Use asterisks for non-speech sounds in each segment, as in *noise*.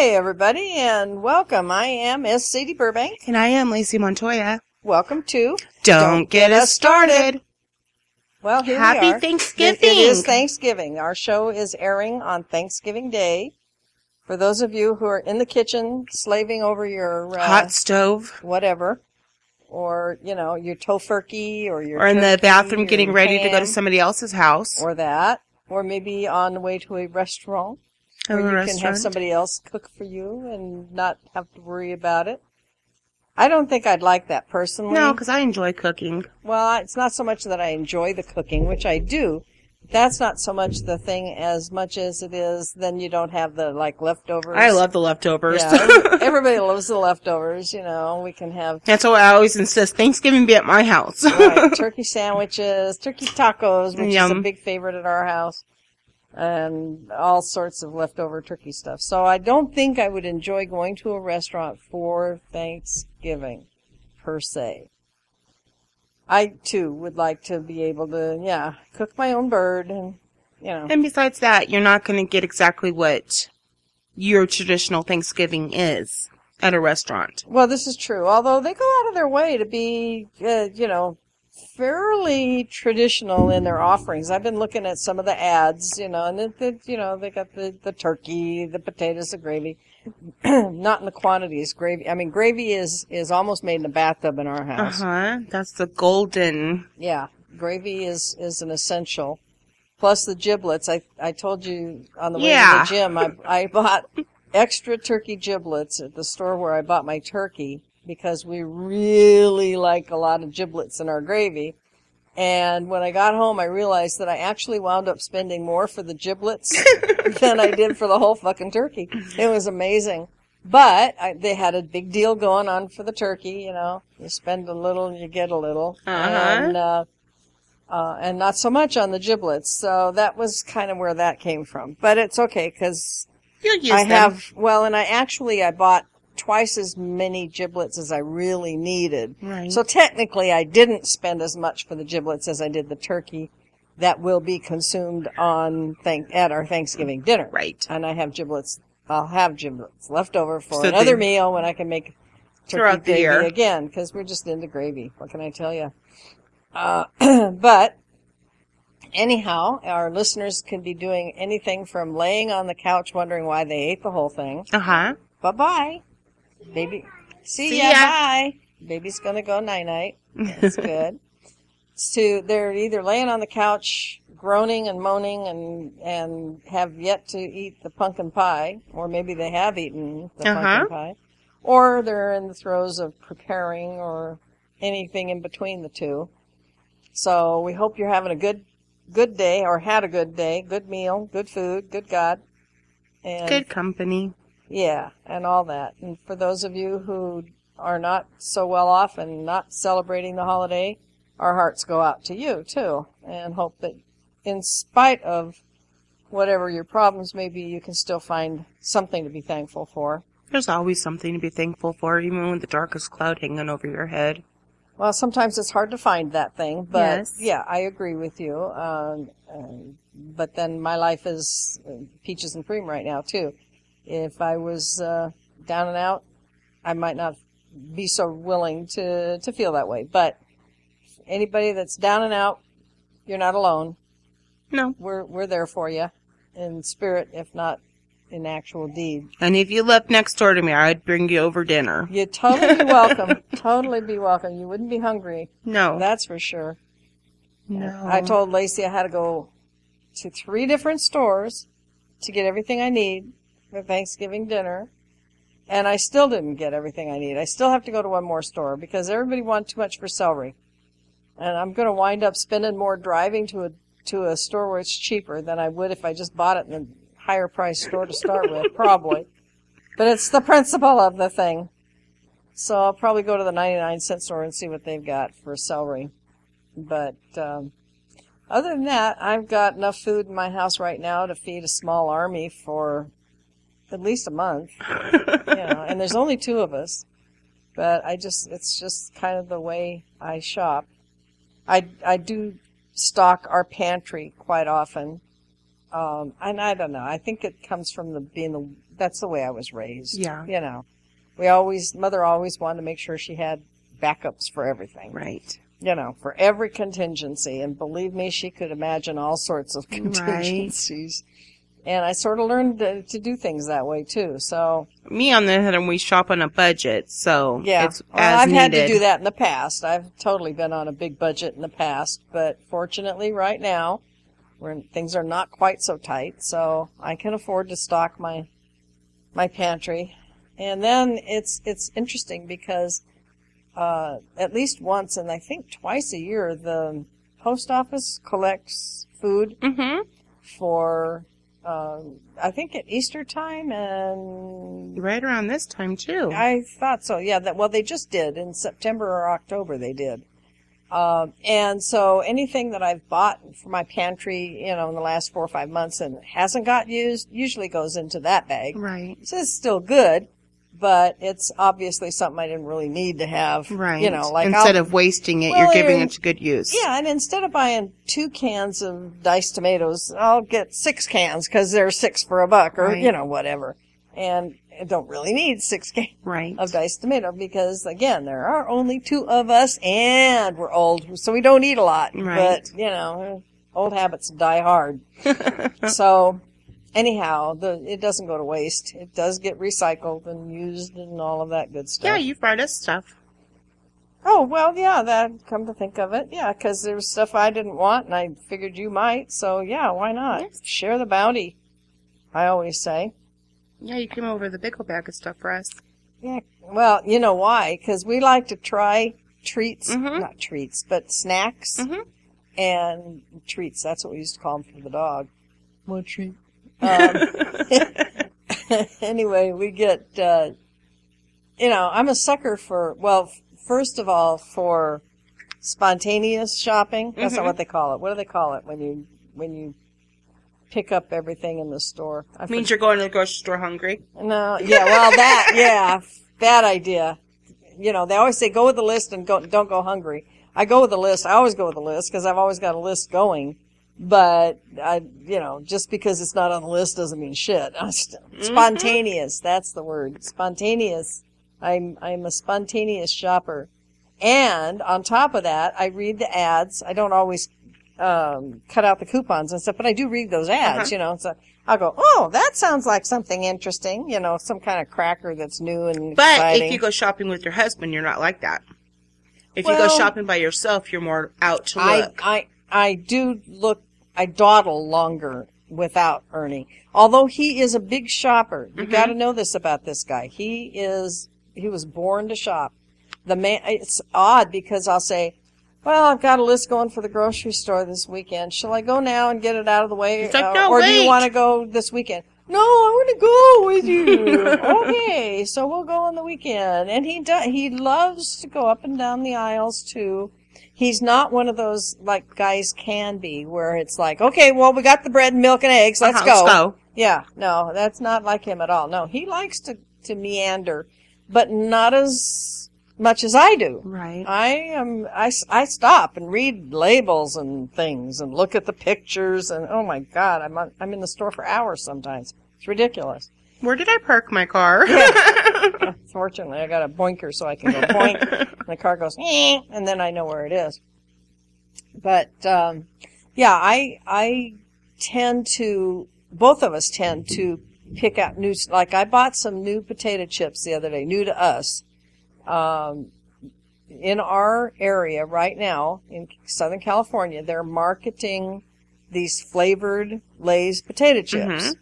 Hi, everybody, and welcome. I am Miss Sadie Burbank. And I am Lacey Montoya. Welcome to Don't, get, us started. Well, here Happy we are. Thanksgiving. It, it is Thanksgiving. Our show is airing on Thanksgiving Day. For those of you who are in the kitchen slaving over your uh, Hot stove. whatever, or you know your tofurkey or your Or in the bathroom getting ready to go to somebody else's house. or that, or maybe on the way to a restaurant Or you can have somebody else cook for you and not have to worry about it. I don't think I'd like that personally. No, because I enjoy cooking. Well, it's not so much that I enjoy the cooking, which I do. That's not so much the thing as much as it is then you don't have the like leftovers. I love the leftovers. Yeah, *laughs* everybody loves the leftovers. You know, we can have That's why I always insist Thanksgiving be at my house. right, *laughs* turkey sandwiches, turkey tacos, which is a big favorite at our house, and all sorts of leftover turkey stuff. So I don't think I would enjoy going to a restaurant for Thanksgiving, per se. I too would like to be able to, yeah, cook my own bird and, you know. and besides that, you're not going to get exactly what your traditional Thanksgiving is at a restaurant. Well, this is true. Although they go out of their way to be, uh, you know, fairly traditional in their offerings. I've been looking at some of the ads, you know, and it, it, you know they got the the turkey, the potatoes, the gravy. *clears throat* Not in the quantities. Gravy. I mean, gravy is is almost made in a bathtub in our house. Uh huh. That's the golden. Yeah, gravy is is an essential. Plus the giblets. I I told you on the way Yeah. to the gym. I I bought extra turkey giblets at the store where I bought my turkey because we really like a lot of giblets in our gravy. And when I got home, I realized that I actually wound up spending more for the giblets *laughs* than I did for the whole fucking turkey. It was amazing. But I, they had a big deal going on for the turkey. You know, you spend a little, you get a little, Uh-huh. and uh, uh, and not so much on the giblets. So that was kind of where that came from. But it's okay because I them. have well, and I actually I bought twice as many giblets as I really needed. Right. So technically, I didn't spend as much for the giblets as I did the turkey that will be consumed on thank at our Thanksgiving dinner. Right. And I have giblets. I'll have giblets left over for So another they- meal when I can make turkey the gravy again because we're just into gravy. What can I tell you? Uh, *clears throat* but anyhow, our listeners can be doing anything from laying on the couch wondering why they ate the whole thing. Uh huh. Bye bye, baby. See, See ya. ya. Bye. Baby's gonna go night night. That's *laughs* good. to they're either laying on the couch groaning and moaning and and have yet to eat the pumpkin pie, or maybe they have eaten the Uh-huh. pumpkin pie, or they're in the throes of preparing, or anything in between the two. So we hope you're having a good good day, or had a good day, good meal, good food, good God, and Good company. Yeah, and all that. And for those of you who are not so well off and not celebrating the holiday, our hearts go out to you too, and hope that in spite of whatever your problems may be, you can still find something to be thankful for. There's always something to be thankful for, even with the darkest cloud hanging over your head. Well, sometimes it's hard to find that thing, but Yes. yeah, I agree with you. Um, um, but then my life is uh, peaches and cream right now too. If I was uh, down and out, I might not be so willing to to feel that way. But anybody that's down and out, you're not alone. No. We're we're there for you in spirit, if not in actual deed. And if you lived next door to me, I'd bring you over dinner. You'd totally be welcome. *laughs* totally be welcome. You wouldn't be hungry. No. That's for sure. no. I told Lacey I had to go to three different stores to get everything I need for Thanksgiving dinner. and I still didn't get everything I need. I still have to go to one more store because everybody wanted too much for celery. And I'm going to wind up spending more driving to a to a store where it's cheaper than I would if I just bought it in the higher price store to start with, *laughs* probably. But it's the principle of the thing. So I'll probably go to the 99 cent store and see what they've got for celery. But um, other than that, I've got enough food in my house right now to feed a small army for at least a month. *laughs* you know, and there's only two of us. But I just, it's just kind of the way I shop. I, I do stock our pantry quite often. Um, and I don't know. I think it comes from the being the, that's the way I was raised. Yeah. You know, we always, mother always wanted to make sure she had backups for everything Right. you know, for every contingency. And believe me, she could imagine all sorts of *laughs* contingencies. Right. And I sort of learned to, to do things that way too. So Me on the other hand, we shop on a budget, so yeah, it's well, as I've needed. had to do that in the past. I've totally been on a big budget in the past, but fortunately, right now, where things are not quite so tight, so I can afford to stock my my pantry. And then it's it's interesting because uh, at least once, and I think twice a year, the post office collects food Mm-hmm. for um, I think at Easter time and Right around this time too. I thought so. Yeah. That well, they just did in September or October. They did. Um, and so anything that I've bought for my pantry, you know, in the last four or five months and hasn't got used, usually goes into that bag. right. So it's still good, but it's obviously something I didn't really need to have. Right. You know, like instead I'll- of wasting it, Well, you're giving it to good use. yeah, and instead of buying two cans of diced tomatoes, I'll get six cans because they're six for a buck or, Right. you know, whatever. And I don't really need six *laughs* cans Right. of diced tomato because, again, there are only two of us and we're old, so we don't eat a lot. Right. But, you know, old habits die hard. *laughs* so, anyhow, the it doesn't go to waste. It does get recycled and used and all of that good stuff. yeah, you've brought us stuff. Oh, well, yeah, that, come to think of it, yeah, because there was stuff I didn't want and I figured you might, so yeah, why not? Yes. Share the bounty, I always say. Yeah, you came over with a big old bag of stuff for us. Yeah, well, you know why? Because we like to try treats, Mhm. not treats, but snacks Mhm. and treats. That's what we used to call them for the dog. What treat? Um, *laughs* *laughs* anyway, we get, uh, you know, I'm a sucker for, well, f- first of all, for spontaneous shopping. That's not Mhm. what they call it. What do they call it when you, when you pick up everything in the store? I Means you're going to the grocery store hungry. no, yeah, well, that, *laughs* yeah, bad idea. You know, they always say go with the list and go, don't go hungry. I go with the list. I always go with the list because I've always got a list going. But I, you know, just because it's not on the list doesn't mean shit. *laughs* I Spontaneous. That's the word. Spontaneous. I'm, I'm a spontaneous shopper. And on top of that, I read the ads. I don't always um, cut out the coupons and stuff, but I do read those ads, Uh-huh. you know. So I'll go, oh, that sounds like something interesting, you know, some kind of cracker that's new and But exciting. if you go shopping with your husband, you're not like that. If you go shopping by yourself, you're more out to I, look. I, I do look, I dawdle longer without Ernie. Although he is a big shopper. You Mhm. gotta know this about this guy. He is, he was born to shop. The man, it's odd because I'll say, well, I've got a list going for the grocery store this weekend. Shall I go now and get it out of the way? Like, Uh, no, or do you want to go this weekend? No, I want to go with you. *laughs* okay, so we'll go on the weekend. And he does, he loves to go up and down the aisles too. He's not one of those like guys can be where it's like, okay, well, we got the bread and milk and eggs. Let's Uh-huh, go. Let's go. Yeah, no, that's not like him at all. No, he likes to, to meander, but not as much as I do. Right. I am, I, I stop and read labels and things and look at the pictures and oh my god, I'm on, I'm in the store for hours sometimes. It's ridiculous. Where did I park my car? *laughs* *laughs* Fortunately, I got a boinker so I can go boink *laughs* and the car goes eh, and then I know where it is. But um, yeah, I I tend to both of us tend to pick out new like I bought some new potato chips the other day, new to us. Um, in our area right now in Southern California, they're marketing these flavored Lay's potato chips. Mhm.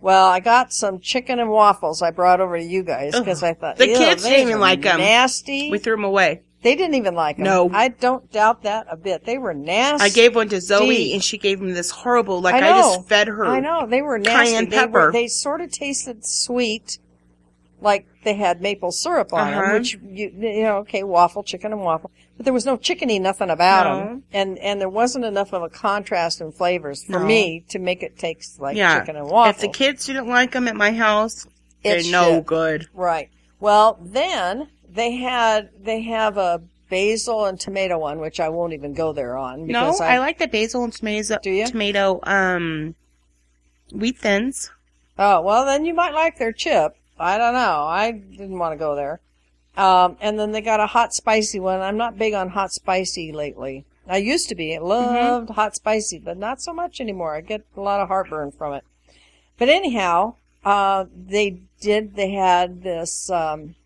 Well, I got some chicken and waffles I brought over to you guys because I thought The kids they didn't even like them. Nasty. We threw them away. they didn't even like them. No. I don't doubt that a bit. They were nasty. I gave one to Zoe, and she gave him this horrible. Like I I, just fed her. I know they were nasty. cayenne they pepper. Were, they sort of tasted sweet, like they had maple syrup on them. Uh-huh. Which you, you know, okay, waffle, chicken and waffle, but there was no chickeny nothing about No. them, and and there wasn't enough of a contrast in flavors for No. me to make it taste like Yeah. chicken and waffle. If the kids didn't like them at my house, It's they're no shit. good. Right. Well, then they had they have a basil and tomato one, which I won't even go there on No, because I, like the basil and tomato. Do you? Tomato, um, wheat thins. Oh, well, then you might like their chip. I don't know. I didn't want to go there. Um, and then they got a hot spicy one. I'm not big on hot spicy lately. I used to be. I loved hot spicy, but not so much anymore. I get a lot of heartburn from it. But anyhow, uh, they did, they had this, um,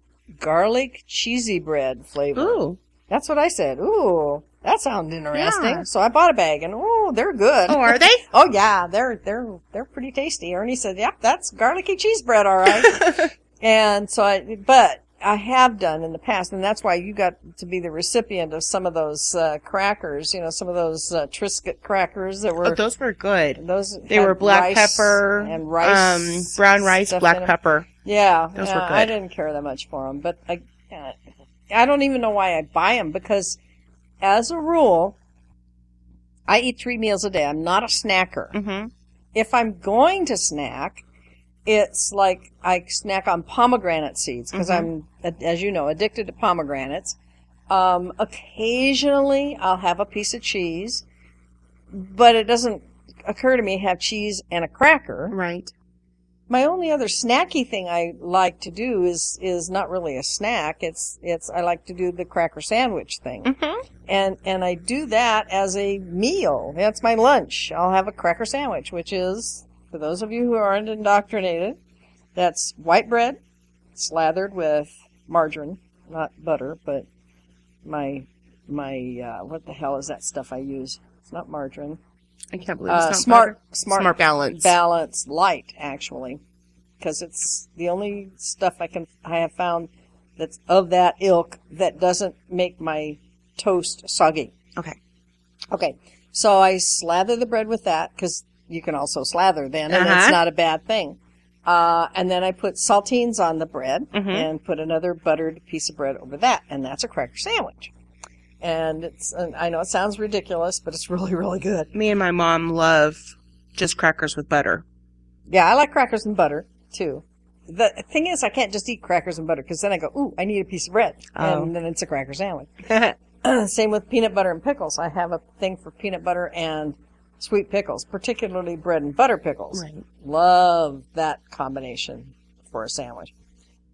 garlic cheesy bread flavor. Ooh. That's what I said. Ooh, that sounds interesting. Yeah. So I bought a bag and ooh, they're good. Oh, are they? *laughs* Oh yeah, they're they're they're pretty tasty. Ernie said, "Yep, that's garlicky cheese bread, all right." *laughs* and so I, but I have done in the past, and that's why you got to be the recipient of some of those uh, crackers. You know, some of those uh, Triscuit crackers that were Oh, those were good. those. They were black pepper, and rice, um, brown rice, black pepper. Yeah, Those yeah, were I didn't care that much for them, but I, uh, I don't even know why I buy them because, as a rule, I eat three meals a day. I'm not a snacker. Mm-hmm. If I'm going to snack, it's like I snack on pomegranate seeds because Mhm. I'm, as you know, addicted to pomegranates. Um, occasionally I'll have a piece of cheese, but it doesn't occur to me to have cheese and a cracker. Right. My only other snacky thing I like to do is is not really a snack. It's it's I like to do the cracker sandwich thing, Mm-hmm. and and I do that as a meal. That's my lunch. I'll have a cracker sandwich, which is for those of you who aren't indoctrinated, that's white bread slathered with margarine, not butter, but my my uh, what the hell is that stuff I use? It's not margarine. I can't believe Uh, it's not smart, butter. smart, Smart balance. balance light actually, because it's the only stuff I can I have found that's of that ilk that doesn't make my toast soggy. Okay. Okay, so I slather the bread with that because you can also slather then, and Uh-huh. it's not a bad thing. Uh, and then I put saltines on the bread Mhm. and put another buttered piece of bread over that, and that's a cracker sandwich. And it's, and I know it sounds ridiculous, but it's *laughs* really, really good. Me and my mom love just crackers with butter. Yeah, I like crackers and butter too. The thing is, I can't just eat crackers and butter because then I go, ooh, I need a piece of bread, Oh. and then it's a cracker sandwich. *laughs* *clears throat* Same with peanut butter and pickles. I have a thing for peanut butter and sweet pickles, particularly bread and butter pickles. Right. Love that combination for a sandwich.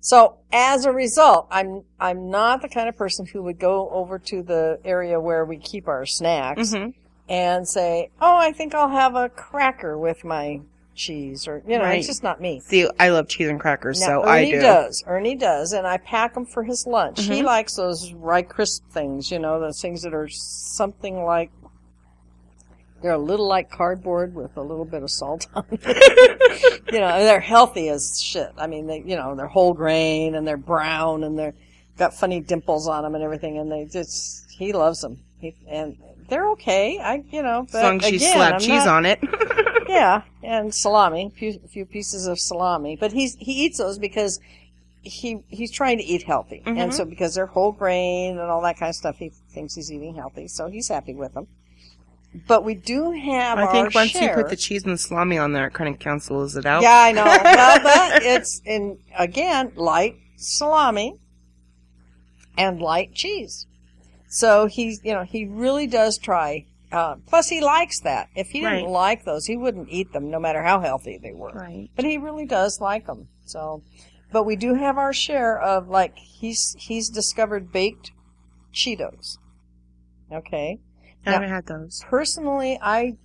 So as a result, I'm I'm not the kind of person who would go over to the area where we keep our snacks Mm-hmm. and say, "Oh, I think I'll have a cracker with my cheese," or you know, Right. it's just not me. See, I love cheese and crackers, Now, so I do. Ernie does. Ernie does, and I pack them for his lunch. He Mhm. likes those rye crisp things, you know, those things that are something like they're a little like cardboard with a little bit of salt on it. *laughs* you know, they're healthy as shit. I mean, they, you know, they're whole grain and they're brown and they're got funny dimples on them and everything, and they just he loves them. He, and they're okay. I, you know, but As long as again, cheese not- on it. *laughs* yeah, and salami, a few, few pieces of salami. But he's he eats those because he he's trying to eat healthy, and Mhm. so because they're whole grain and all that kind of stuff, he thinks he's eating healthy, so he's happy with them. But we do have I think once share. you put the cheese and the salami on there, it kind of cancels it out. yeah, I know. *laughs* well, but it's in again light salami and light cheese. So he's you know he really does try. Uh, plus, he likes that. If he didn't Right. like those, he wouldn't eat them, no matter how healthy they were. Right. but he really does like them. So, but we do have our share of like he's he's discovered baked Cheetos. Okay. I haven't had those. Personally, I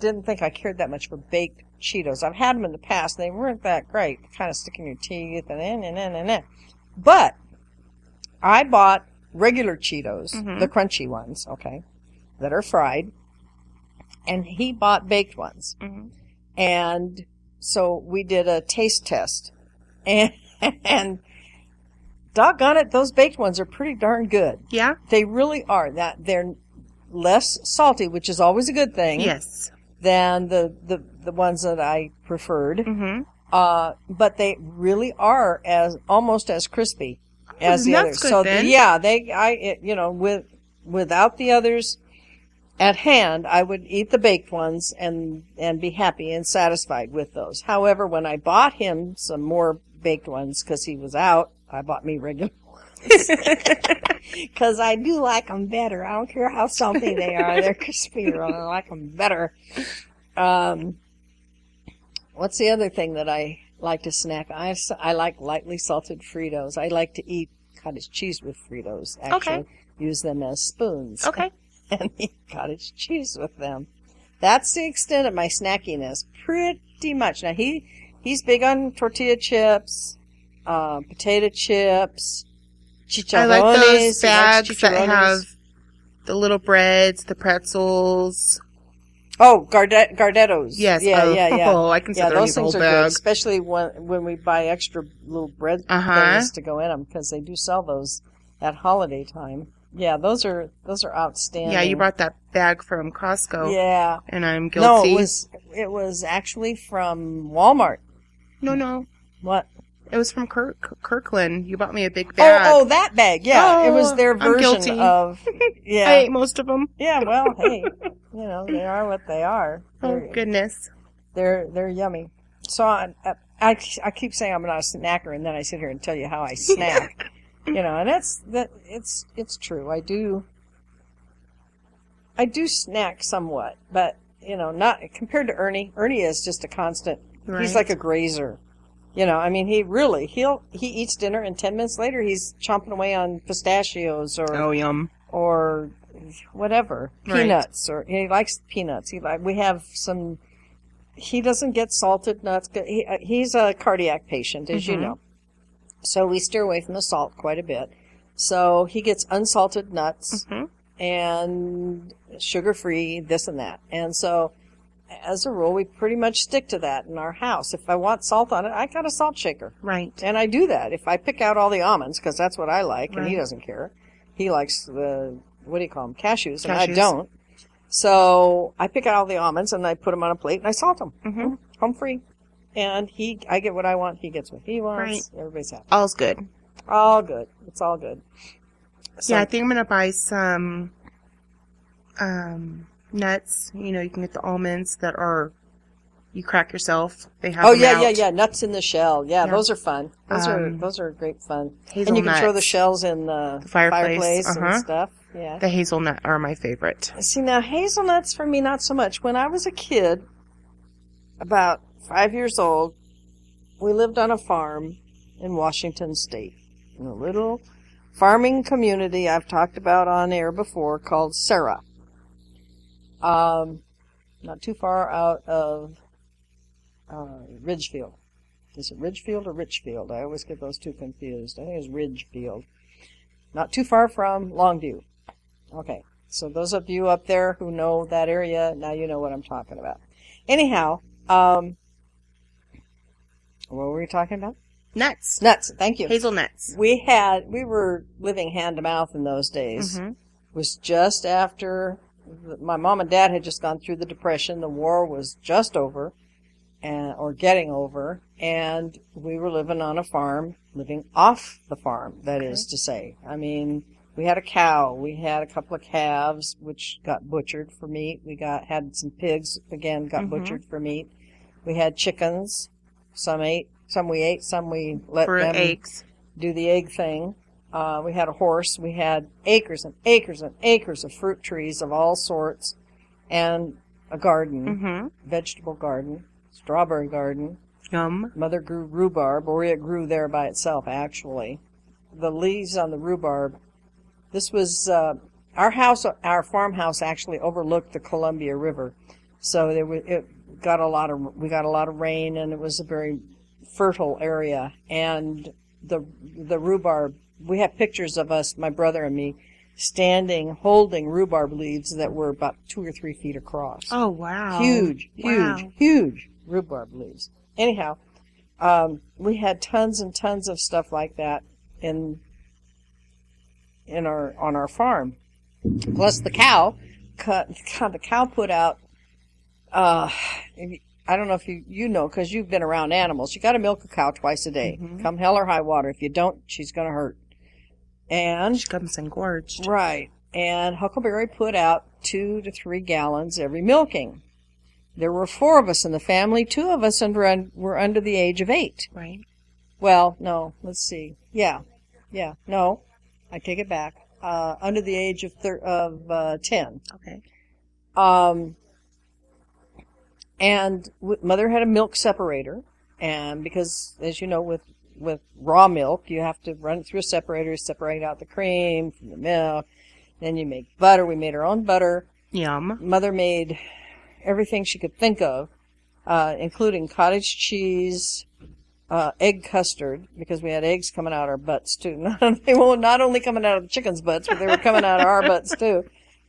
didn't think I cared that much for baked Cheetos. I've had them in the past, and they weren't that great. Kind of stick in your teeth and in and in and in. But I bought regular Cheetos, Mhm. the crunchy ones, okay, that are fried, and he bought baked ones Mhm. and so we did a taste test, and *laughs* and doggone it, those baked ones are pretty darn good. Yeah. They really are. That they're less salty, which is always a good thing. Yes. Than the the the ones that I preferred. Mm-hmm. Uh, but they really are as almost as crispy as the that's others. so then. yeah, they I it, you know with without the others at hand, I would eat the baked ones and and be happy and satisfied with those. However, when I bought him some more baked ones because he was out, I bought me *laughs* regular ones *laughs* because I do like them better. I don't care how salty they are; they're *laughs* crispier. I like them better. Um, what's the other thing that I like to snack? I, I like lightly salted Fritos. I like to eat cottage cheese with Fritos. Actually, Okay. use them as spoons Okay. *laughs* and eat cottage cheese with them. That's the extent of my snackiness, pretty much. Now he he's big on tortilla chips, uh, potato chips, chicharrones. I like those likes bags that have the little breads, the pretzels. oh Gardet Gardettos. Yes. yeah, oh, yeah, yeah. Oh, *laughs* I can sit Yeah, those eat the whole things are good, especially when when we buy extra little bread Uh-huh. things to go in them because they do sell those at holiday time. Yeah, those are those are outstanding. Yeah, you brought that bag from Costco, Yeah, and I'm guilty. no, it was it was actually from Walmart. no, no. What? It was from Kirk- Kirkland. You bought me a big Oh, bag. oh, that bag. Yeah, it oh, was Oh, their version guilty. of. *laughs* I Yeah, ate most of them. yeah. Well, hey, *laughs* you know they are what they are. Oh They're goodness. they're, they're yummy. So I, I I keep saying I'm not a snacker, and then I sit here and tell you how I *laughs* snack. you know, and that's that. It's it's true. I do. I do snack somewhat, but you know, not compared to Ernie. Ernie is just a constant. He's like a grazer. You know, I mean, he really he'll he eats dinner and ten minutes later he's chomping away on pistachios or Oh yum. or whatever Right. peanuts or he likes peanuts. He like we have some. He doesn't get salted nuts. He, uh, he's a cardiac patient, as you Mhm. know, so we steer away from the salt quite a bit. So he gets unsalted nuts hmm and sugar free, this and that. And so, as a rule, we pretty much stick to that in our house. If I want salt on it, I got a salt shaker. Right. And I do that. If I pick out all the almonds, because that's what I like, and he doesn't care. He likes the, what do you call them, cashews, and I don't. So I pick out all the almonds and I put them on a plate and I salt them. hmm Home free. And he, I get what I want, he gets what he wants. Right. Everybody's happy. All's good. All good. It's all good. So, yeah, I think I'm gonna buy some um nuts. You know, you can get the almonds that are you crack yourself. They have Oh yeah, out. yeah, yeah. Nuts in the shell. Yeah, Yeah. those are fun. Those are Um, those are great fun. And you can throw the shells in the, The fireplace, and uh-huh. stuff. Yeah. The hazelnut are my favorite. See now hazelnuts for me not so much. When I was a kid, about five years old, we lived on a farm in Washington State, in a little farming community I've talked about on air before called Sara. Um, not too far out of uh, Ridgefield. Is it Ridgefield or Richfield? I always get those two confused. I think it's Ridgefield. Not too far from Longview. Okay. So those of you up there who know that area, now you know what I'm talking about. Anyhow, um, what were we talking about? Nuts. Nuts. Thank you. Hazelnuts. We had, we were living hand to mouth in those days. hmm It was just after my mom and dad had just gone through the depression. The war was just over and, or getting over. And we were living on a farm, living off the farm, that is to say. I mean, we had a cow. We had a couple of calves, which got butchered for meat. We got, had some pigs, again, got Mhm. butchered for meat. We had chickens. Some ate, some we ate, some we let For them eggs. do the egg thing. Uh, we had a horse. We had acres and acres and acres of fruit trees of all sorts, and a garden, hmm vegetable garden, strawberry garden. Yum. Mother grew rhubarb, or it grew there by itself. Actually, the leaves on the rhubarb. This was uh, our house. Our farmhouse actually overlooked the Columbia River, so there was, it got a lot of we got a lot of rain, and it was a very fertile area. And the the rhubarb. We have pictures of us, my brother and me, standing holding rhubarb leaves that were about two or three feet across. Oh wow. Huge, huge, Wow. huge rhubarb leaves. anyhow, um, we had tons and tons of stuff like that in in our on our farm. Plus the cow, cut, *laughs* the cow put out. Uh, I don't know if you you know because you've been around animals. You got to milk a cow twice a day, Mhm. come hell or high water. If you don't, she's gonna hurt. And She comes engorged. Right. And Huckleberry put out two to three gallons every milking. There were four of us in the family. Two of us under, were under the age of eight. Right. Well, no, let's see. Yeah. Yeah. No, I take it back. Uh, under the age of thir- of uh, 10. Okay. Um, and w- mother had a milk separator, and because, as you know, with with raw milk, you have to run it through a separator, separate out the cream from the milk. Then you make butter. We made our own butter. Yum. Mother made everything she could think of, uh, including cottage cheese, uh, egg custard, because we had eggs coming out our butts too. *laughs* Not, they were not only coming out of the chicken's butts, but they were coming out of our butts too.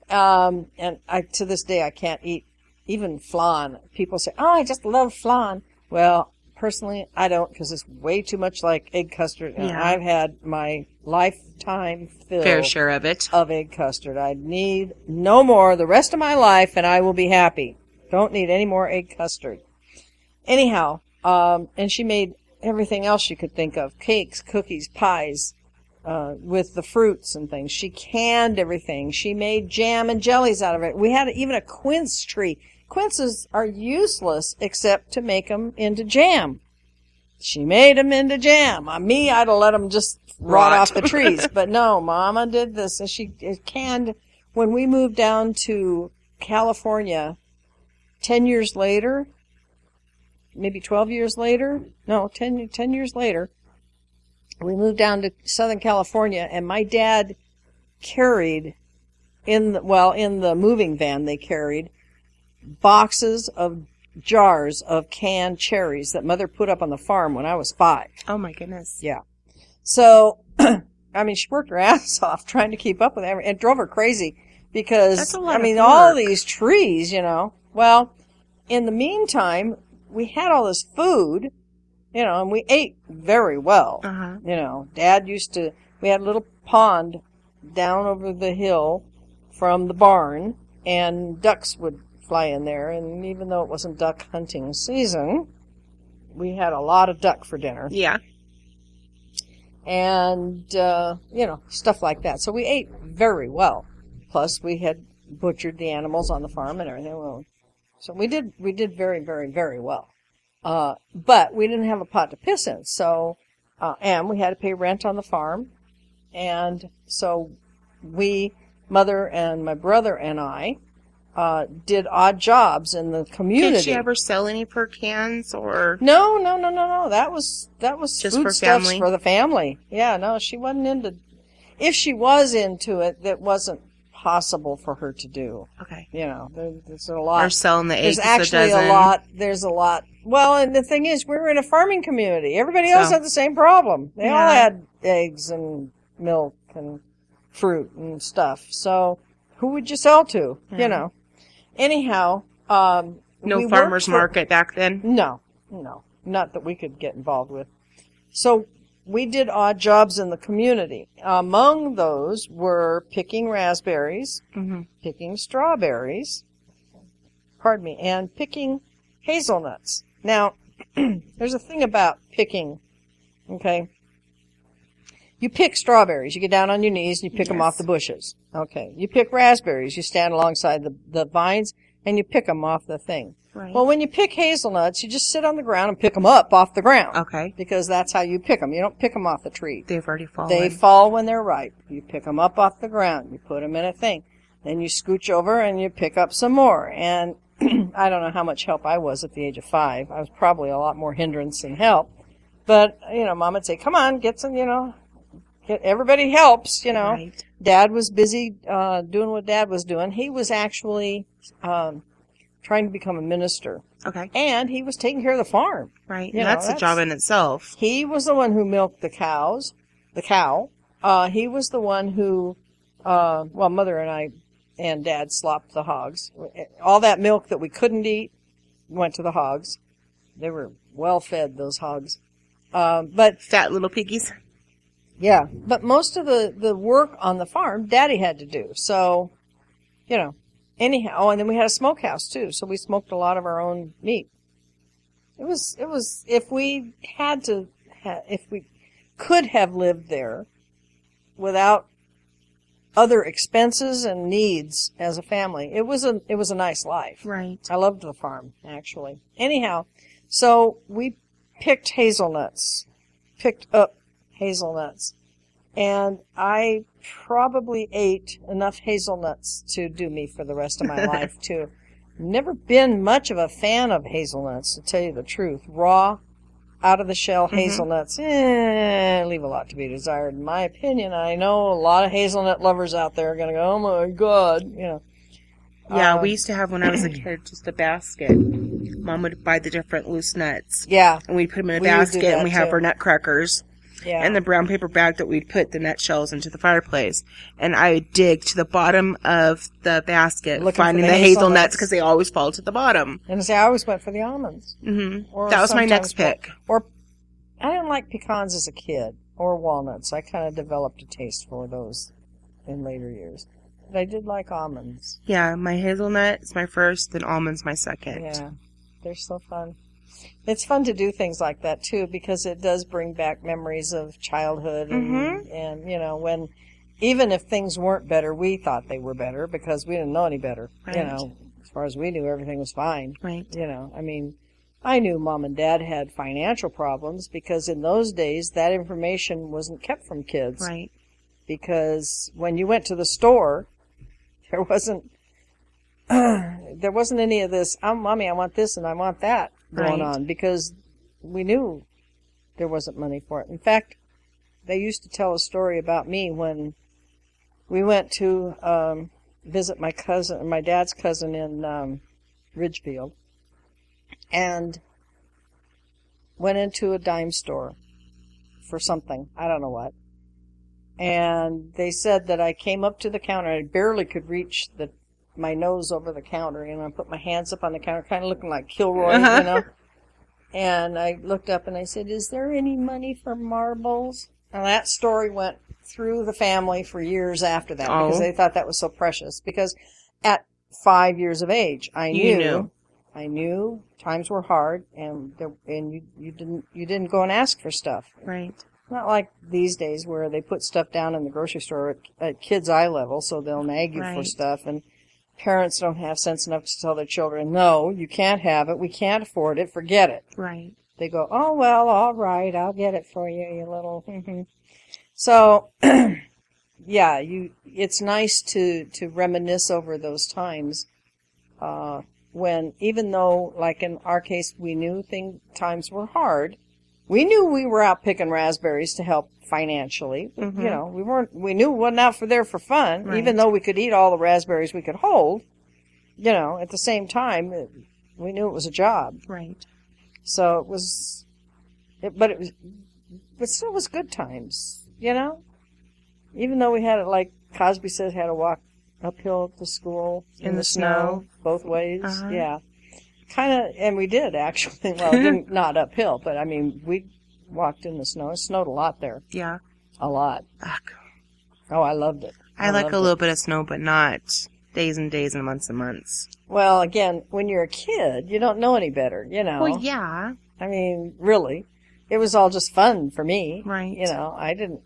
Um, and I, to this day, I can't eat even flan. People say, "Oh, I just love flan." Well, personally, I don't because it's way too much like egg custard, and Yeah. I've had my lifetime fill Fair share of it. of egg custard. I need no more the rest of my life, and I will be happy. Don't need any more egg custard. Anyhow, um, and she made everything else you could think of: cakes, cookies, pies, uh, with the fruits and things. She canned everything. She made jam and jellies out of it. We had even a quince tree. Quinces are useless except to make them into jam. She made them into jam. Uh, me, I'd have let them just rot, Rot. off the trees. *laughs* but no, Mama did this, and she canned. When we moved down to California, ten years later, maybe twelve years later, no, 10, 10 years later, we moved down to Southern California, and my dad carried in the, well in the moving van they carried boxes of jars of canned cherries that mother put up on the farm when I was five. Oh my goodness. Yeah. So, *clears throat* I mean, she worked her *laughs* ass off trying to keep up with everything. It drove her crazy because, That's a lot I mean, all these trees, you know. Well, in the meantime, we had all this food, you know, and we ate very well. Uh huh. You know, Dad used to. We had a little pond down over the hill from the barn, and ducks would fly in there. And even though it wasn't duck hunting season, we had a lot of duck for dinner, Yeah. and uh, you know stuff like that. So we ate very well. Plus, we had butchered the animals on the farm and everything. So we did we did very very very well. Uh, but we didn't have a pot to piss in, so uh, and we had to pay rent on the farm, and so we, mother and my brother and I, uh, did odd jobs in the community. Did she ever sell any her cans or? No, no, no, no, no. That was that was Just food for stuffs family? for the family. Yeah, no, she wasn't into. If she was into it, that wasn't possible for her to do. Okay. You know, there, there's a Or lot. selling the eggs There's actually a a lot. There's a lot. Well, and the thing is, we were in a farming community. Everybody else So- had the same problem. They all had eggs and milk and fruit and stuff. So, who would you sell to? Yeah. You know. Anyhow, um, No farmers for- market back then. no, no, not that we could get involved with. So we did odd jobs in the community. Among those were picking raspberries, hmm picking strawberries, pardon me, and picking hazelnuts. Now, *clears throat* there's a thing about picking, okay? You pick strawberries, you get down on your knees and you pick them off the bushes. Okay. You pick raspberries, you stand alongside the, the vines and you pick them off the thing. Right. Well, when you pick hazelnuts, you just sit on the ground and pick them up off the ground. okay. Because that's how you pick them. You don't pick them off the tree. They've already fallen. They fall when they're ripe. You pick them up off the ground. You put them in a thing. Then you scooch over and you pick up some more. And *clears throat* I don't know how much help I was at the age of five. I was probably a lot more hindrance than help. But, you know, mom would say, come on, get some, you know, everybody helps, you know. Right. Dad was busy, uh, doing what dad was doing. He was actually, um, trying to become a minister. Okay. And he was taking care of the farm. Right. You know, that's a job in itself. He was the one who milked the cows, the cow. Uh, he was the one who, uh, well, mother and I and dad slopped the hogs. All that milk that we couldn't eat went to the hogs. they were well fed those hogs. Um, but Fat little piggies. Yeah, but most of the the work on the farm, Daddy had to do. So, you know, anyhow. Oh, and then we had a smokehouse too, so we smoked a lot of our own meat. It was it was if we had to ha- if we could have lived there without other expenses and needs as a family, it was a it was a nice life. Right. I loved the farm, actually. Anyhow, so we picked hazelnuts, picked up hazelnuts, and I probably ate enough hazelnuts to do me for the rest of my *laughs* life, too. Never been much of a fan of hazelnuts, to tell you the truth. Raw, out of the shell hazelnuts, eh, leave a lot to be desired, in my opinion. I know a lot of hazelnut lovers out there are going to go, oh my god, you know. Yeah, Um, we used to have when I was a *clears throat* kid just a basket. Mom would buy the different loose nuts, Yeah, and we'd put them in a basket, and we have too. our nut crackers yeah. and the brown paper bag that we'd put the nut shells into the fireplace. And I would dig to the bottom of the basket, Looking finding the the, hazelnuts. because they always fall to the bottom. and see, I always went for the almonds. hmm Or That was my next pick. Or I didn't like pecans as a kid or walnuts. I kind of developed a taste for those in later years. But I did like almonds. Yeah, my hazelnut is my first, then almonds my second. Yeah, they're so fun. It's fun to do things like that too because it does bring back memories of childhood and, Mhm. and you know when even if things weren't better, we thought they were better because we didn't know any better. You know, as far as we knew, everything was fine. Right. You know, I mean, I knew mom and dad had financial problems because in those days that information wasn't kept from kids. Right. Because when you went to the store, there wasn't *clears throat* there wasn't any of this. Oh, mommy, I want this and I want that going Right. on because we knew there wasn't money for it. In fact, they used to tell a story about me when we went to um, visit my cousin, my dad's cousin in um, Ridgefield, and went into a dime store for something. I don't know what. And they said that I came up to the counter. I barely could reach the my nose over the counter, and I put my hands up on the counter, kind of looking like Kilroy, Uh-huh. you know. And I looked up and I said, "Is there any money for marbles?" And that story went through the family for years after that because Oh. they thought that was so precious. Because at five years of age, I You knew, knew. I knew times were hard, and there, and you you didn't you didn't go and ask for stuff. Right. Not like these days where they put stuff down in the grocery store at, at kids' eye level, so they'll nag you for stuff, and parents don't have sense enough to tell their children, "No, you can't have it. We can't afford it. Forget it." Right. They go, "Oh well, all right, I'll get it for you, you little." mhm." so, *clears throat* yeah, you. It's nice to to reminisce over those times uh, when, even though, like in our case, we knew thing times were hard. We knew we were out picking raspberries to help financially. Mhm. You know, we weren't. We knew we wasn't out for there for fun, Right. even though we could eat all the raspberries we could hold. You know, at the same time, it, we knew it was a job. Right. So it was, it, but it was, but still was good times, you know? Even though we had it like Cosby says, had to walk uphill to school In the snow. both ways. Uh-huh. Yeah. Kind of, and we did actually. Well, didn't, *laughs* not uphill, but I mean, we walked in the snow. It snowed a lot there. Yeah. A lot. Ugh. Oh, I loved it. I like loved a it. little bit of snow, but not days and days and months and months. Well, again, when you're a kid, you don't know any better, you know? Well, yeah. I mean, really, it was all just fun for me. Right. You know, I didn't,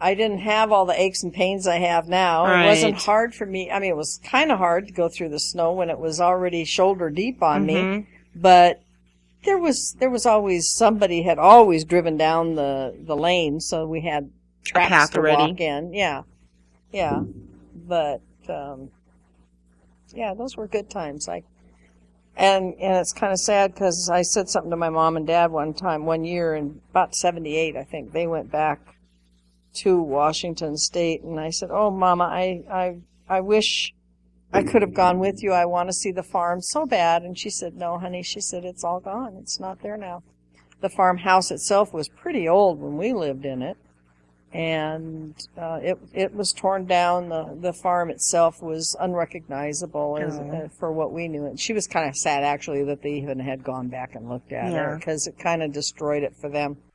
I didn't have all the aches and pains I have now. It wasn't hard for me. I mean, it was kind of hard to go through the snow when it was already shoulder deep on me, Mhm. but there was, there was always, somebody had always driven down the, the lane, so we had tracks to already. walk in. Yeah. Yeah. But, um, yeah, those were good times. I, and and it's kind of sad because I said something to my mom and dad one time, one year in about '78, I think they went back to Washington State, and I said, "Oh, Mama, I I I wish I could have gone with you. I want to see the farm so bad." And she said, "No, honey," she said, "it's all gone. It's not there now." The farmhouse itself was pretty old when we lived in it, and uh, it it was torn down. The the farm itself was unrecognizable as, uh, for what we knew. And she was kind of sad actually that they even had gone back and looked at Yeah. it because it kind of destroyed it for them.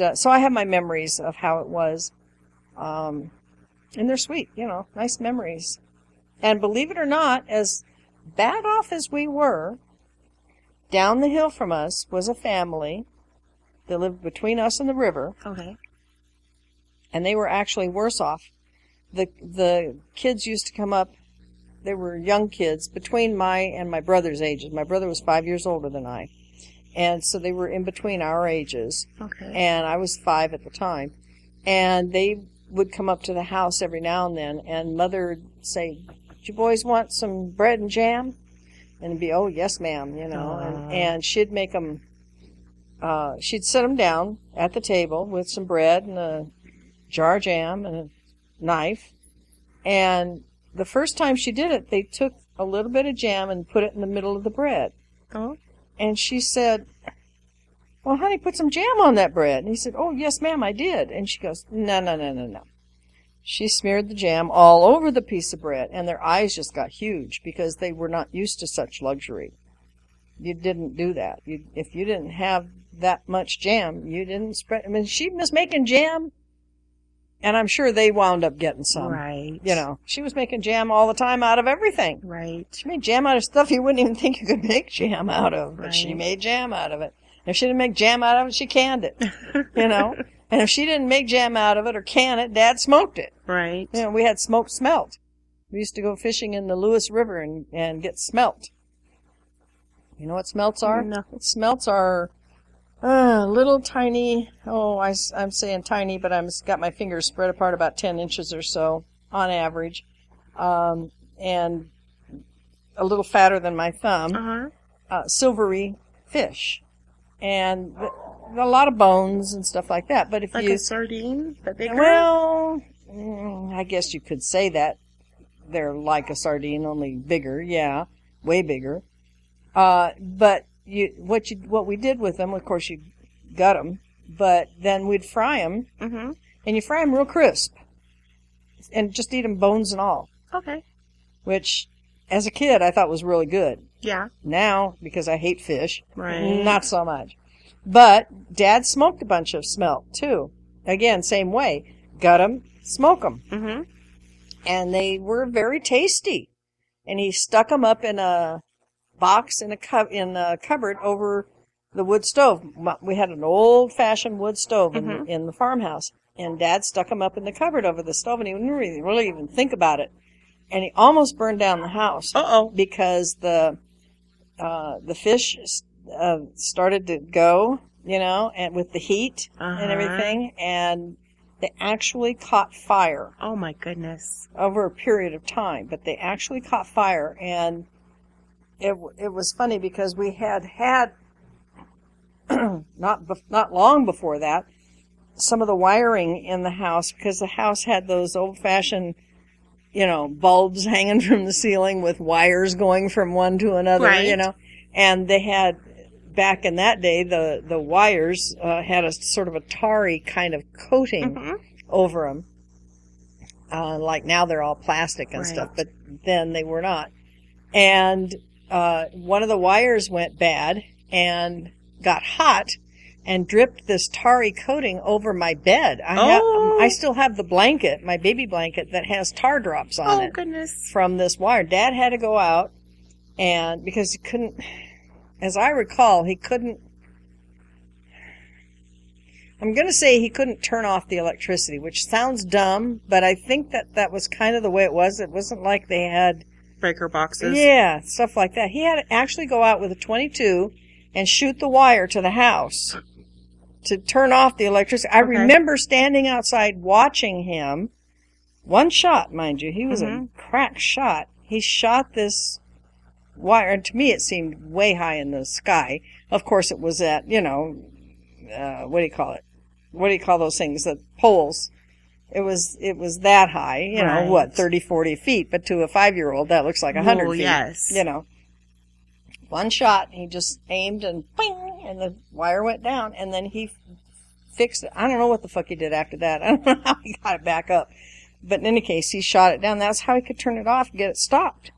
Uh, so I have my memories of how it was, um, and they're sweet, you know, nice memories. And believe it or not, as bad off as we were, down the hill from us was a family that lived between us and the river, Okay. and they were actually worse off. The the kids used to come up. They were young kids between my and my brother's ages. My brother was five years older than I, and so they were in between our ages Okay. and I was five at the time. And they would come up to the house every now and then, and mother would say, "Do you boys want some bread and jam?" And it'd be, "Oh yes, ma'am," you know. Aw. And, and she'd make them. Uh, she'd set them down at the table with some bread and a jar of jam and a knife. And the first time she did it, they took a little bit of jam and put it in the middle of the bread. oh. And she said, Well, honey, put some jam on that bread. And he said, Oh, yes, ma'am, I did. And she goes, No, no, no, no, no. She smeared the jam all over the piece of bread, and their eyes just got huge because they were not used to such luxury. You didn't do that. You, if you didn't have that much jam, you didn't spread. I mean, she was making jam And I'm sure they wound up getting some. right. You know, she was making jam all the time out of everything. Right. She made jam out of stuff you wouldn't even think you could make jam out of, but she made jam out of it. If she didn't make jam out of it, she canned it. You know? *laughs* and if she didn't make jam out of it or can it, Dad smoked it. Right. You know, we had smoked smelt. We used to go fishing in the Lewis River and, and get smelt. You know what smelts are? No. Smelts are uh, little tiny, oh, I, am saying tiny, but I've got my fingers spread apart about 10 inches or so on average. Um, and a little fatter than my thumb. Uh huh. Uh, silvery fish. And th- a lot of bones and stuff like that. But if Like you a sardine, but bigger. well, mm, I guess you could say that they're like a sardine, only bigger. Yeah, way bigger. Uh, but you, what you, what we did with them, of course, you gut them, but then we'd fry them, Mm-hmm. and you fry them real crisp, and just eat them bones and all. Okay. Which, as a kid, I thought was really good. Yeah. Now, because I hate fish, Right. not so much. But Dad smoked a bunch of smelt too. Again, same way. Gut them, smoke them. Mm-hmm. and they were very tasty. And he stuck them up in a box in a cu- in a cupboard over the wood stove. We had an old fashioned wood stove in, Mhm. the, in the farmhouse, and Dad stuck them up in the cupboard over the stove, and he didn't really, really even think about it. And he almost burned down the house Uh oh. because the uh, the fish uh, started to go, you know, and with the heat Uh-huh. and everything, and they actually caught fire Oh my goodness. over a period of time, but they actually caught fire, and it it was funny because we had had *clears throat* not bef- not long before that some of the wiring in the house because the house had those old fashioned you know bulbs *laughs* hanging from the ceiling with wires going from one to another Right. you know and they had back in that day the the wires uh, had a sort of a tarry kind of coating Mm-hmm. over them. Uh, like now they're all plastic and Right. stuff, but then they were not. And uh, one of the wires went bad and got hot and dripped this tarry coating over my bed. I Oh. have, I still have the blanket, my baby blanket that has tar drops on it. Oh it goodness. from this wire. Dad had to go out and because he couldn't, as I recall, he couldn't. I'm going to say he couldn't turn off the electricity, which sounds dumb, but I think that that was kind of the way it was. It wasn't like they had, Breaker boxes. yeah, stuff like that. He had to actually go out with a 22 and shoot the wire to the house to turn off the electricity. I Okay. remember standing outside watching him. One shot, mind you. He was Mhm. a crack shot. He shot this wire, and to me it seemed way high in the sky. Of course, it was at, you know, uh, what do you call it? What do you call those things? The poles. It was, it was that high, you know, what, 30, 40 feet, but to a five year old, that looks like a hundred feet. yes. You know. One shot, he just aimed and bing, and the wire went down, and then he fixed it. I don't know what the fuck he did after that. *laughs* I don't know how he got it back up. But in any case, he shot it down. That's how he could turn it off and get it stopped.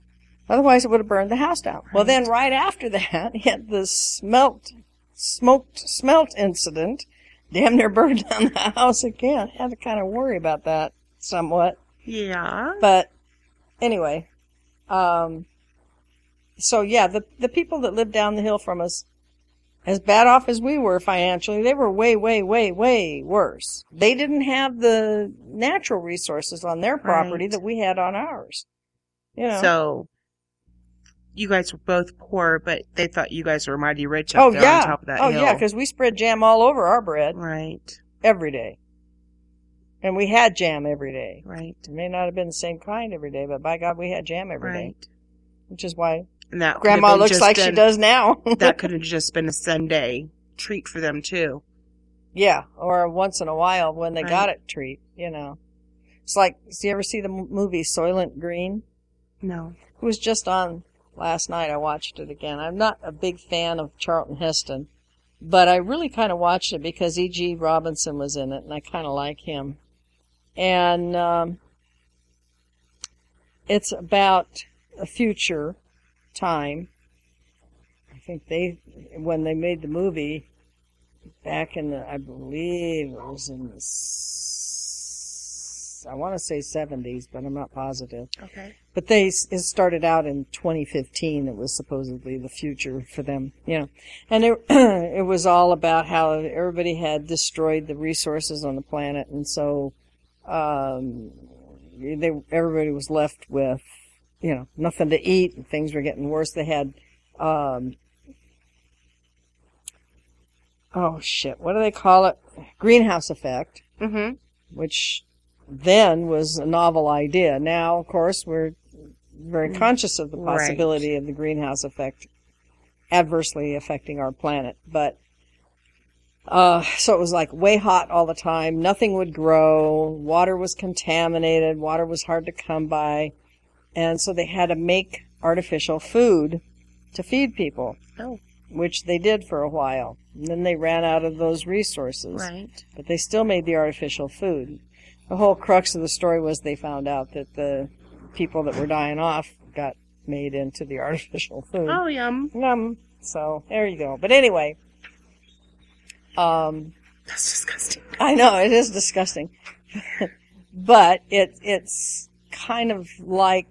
Otherwise, it would have burned the house down. Well, then right after that, *laughs* he had the smelt, smoked smelt incident. Damn near burned *laughs* down the house again. Had to kind of worry about that somewhat. Yeah. But anyway, um, so yeah, the the people that lived down the hill from us, as bad off as we were financially, they were way, way, way, way worse. They didn't have the natural resources on their property Right. that we had on ours. You know. So you guys were both poor, but they thought you guys were mighty rich up oh there yeah. on top of that oh hill. yeah, because we spread jam all over our bread right, every day, and we had jam every day. right, It may not have been the same kind every day, but by God, we had jam every day, right. which is why And that Grandma looks like she does now. *laughs* that could have just been a Sunday treat for them too. Yeah, or once in a while when they Right. got it treat, you know. It's like, do you ever see the movie Soylent Green? No. It was just on last night. I watched it again. I'm not a big fan of Charlton Heston, but I really kind of watched it because E.G. Robinson was in it, and I kind of like him. And um, it's about a future time. I think they, when they made the movie, back in the, I believe it was in the I want to say 70s, but I'm not positive. Okay. But they it started out in 2015. It was supposedly the future for them, you know, and it *clears throat* it was all about how everybody had destroyed the resources on the planet, and so um, they everybody was left with you know nothing to eat, and things were getting worse. They had um, oh shit, what do they call it? Greenhouse effect Mm-hmm. which then was a novel idea. Now, of course, we're very conscious of the Right. possibility of the greenhouse effect adversely affecting our planet. But, uh, so it was like way hot all the time. Nothing would grow. Water was contaminated. Water was hard to come by. And so they had to make artificial food to feed people, Oh, which they did for a while. And then they ran out of those resources right. but they still made the artificial food. The whole crux of the story was they found out that the people that were dying off got made into the *laughs* artificial food. Oh, yum. Yum. So there you go. But anyway, um, That's disgusting. I know it is disgusting, *laughs* but it it's kind of like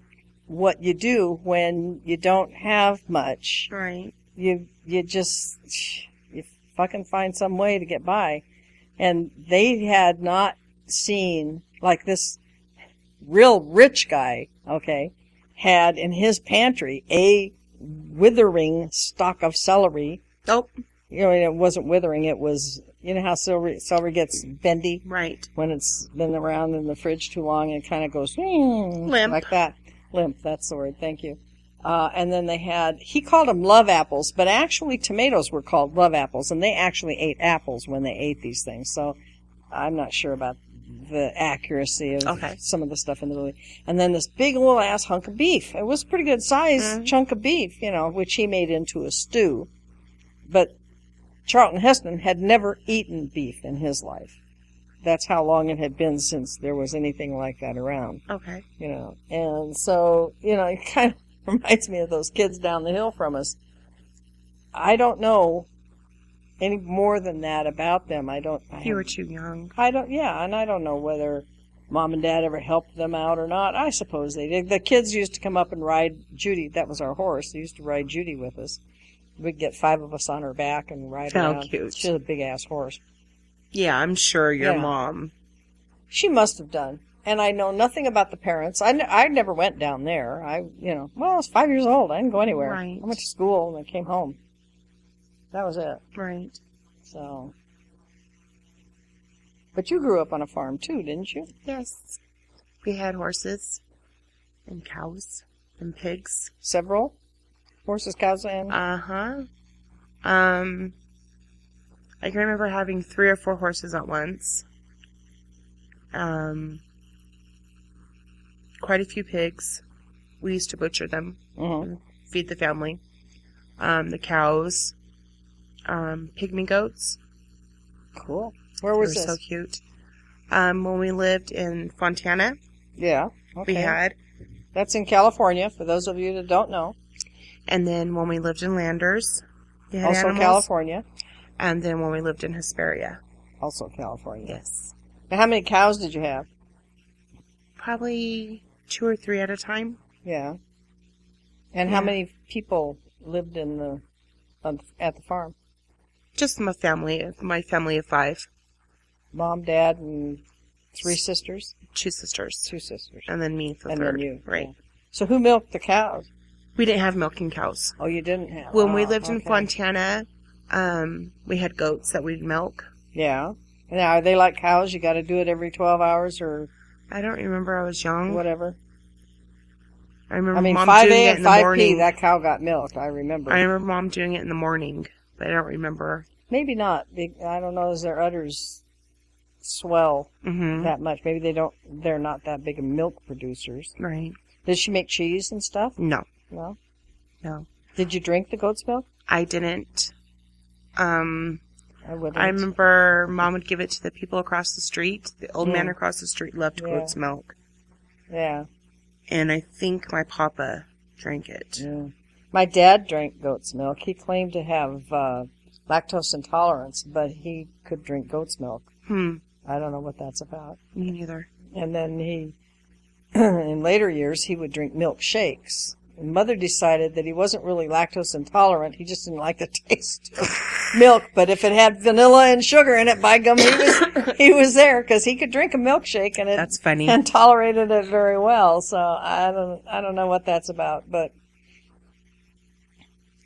what you do when you don't have much Right. you you just you fucking find some way to get by and they had not seen like this real rich guy okay had in his pantry a withering stalk of celery Oh, you know it wasn't withering it was you know how celery celery gets bendy right. when it's been around in the fridge too long and kind of goes hmm, Limp. like that. Limp, that's the word. Thank you. Uh, and then they had, he called them love apples, but actually tomatoes were called love apples, and they actually ate apples when they ate these things. So I'm not sure about the accuracy of Okay. some of the stuff in the movie. And then this big old ass hunk of beef. It was a pretty good size Mhm. chunk of beef, you know, which he made into a stew. But Charlton Heston had never eaten beef in his life. That's how long it had been since there was anything like that around, Okay. you know. And so, you know, *laughs* it kind of reminds me of those kids down the hill from us. I don't know any more than that about them. I don't. I You were too young. I don't. Yeah, and I don't know whether mom and dad ever helped them out or not. I suppose they did. The kids used to come up and ride Judy. That was our horse. They used to ride Judy with us. We'd get five of us on her back and ride How around. cute. She's a big ass horse. Yeah, I'm sure your Yeah. mom. She must have done. And I know nothing about the parents. I, n- I never went down there. I, you know, well, I was five years old. I didn't go anywhere. Right. I went to school and I came home. That was it. Right. So. But you grew up on a farm too, didn't you? Yes. We had horses and cows and pigs. Several? Horses, cows, and. Uh huh. Um, I can remember having three or four horses at once. Um, quite a few pigs. We used to butcher them, Mhm. feed the family. Um, the cows, um, pygmy goats. Cool. Where They was were this? so cute. Um, when we lived in Fontana, yeah. Okay. we had, That's in California, for those of you that don't know. and then when we lived in Landers, we had Also animals. California. And then when we lived in Hesperia, Also California. yes, Now, how many cows did you have? probably two or three at a time. Yeah. And how Yeah. many people lived in the on, at the farm? Just my family, my family of five, Mom, dad, and three sisters, two sisters, two sisters, and then me for and third. then you. right? Yeah. So who milked the cows? We didn't have milking cows Oh, you didn't have. when we Oh, lived in. Fontana. Um, we had goats that we'd milk. Yeah. Now, are they like cows? You got to do it every twelve hours or I don't remember. I was young. whatever. I remember I mean, mom five doing a it in the five p. That cow got milked. I remember. I remember mom doing it in the morning, I don't remember. Maybe not. I don't know. Does their udders swell hmm that much? Maybe they don't. They're not that big of milk producers. Right? Did she make cheese and stuff? No, No. no, Did you drink the goat's milk? I didn't. Um, I wouldn't. I remember mom would give it to the people across the street. The old man across the street loved Yeah. goat's milk, Yeah. and I think my papa drank it. Yeah. My dad drank goat's milk. He claimed to have uh, lactose intolerance, but he could drink goat's milk. Hmm. I don't know what that's about. Me neither. And then he, *clears throat* in later years, he would drink milkshakes. And mother decided that he wasn't really lactose intolerant. He just didn't like the *laughs* taste of milk. But if it had vanilla and sugar in it, by gum, he was, *coughs* he was there because he could drink a milkshake and it, That's funny. and tolerated it very well. So I don't, I don't know what that's about, but.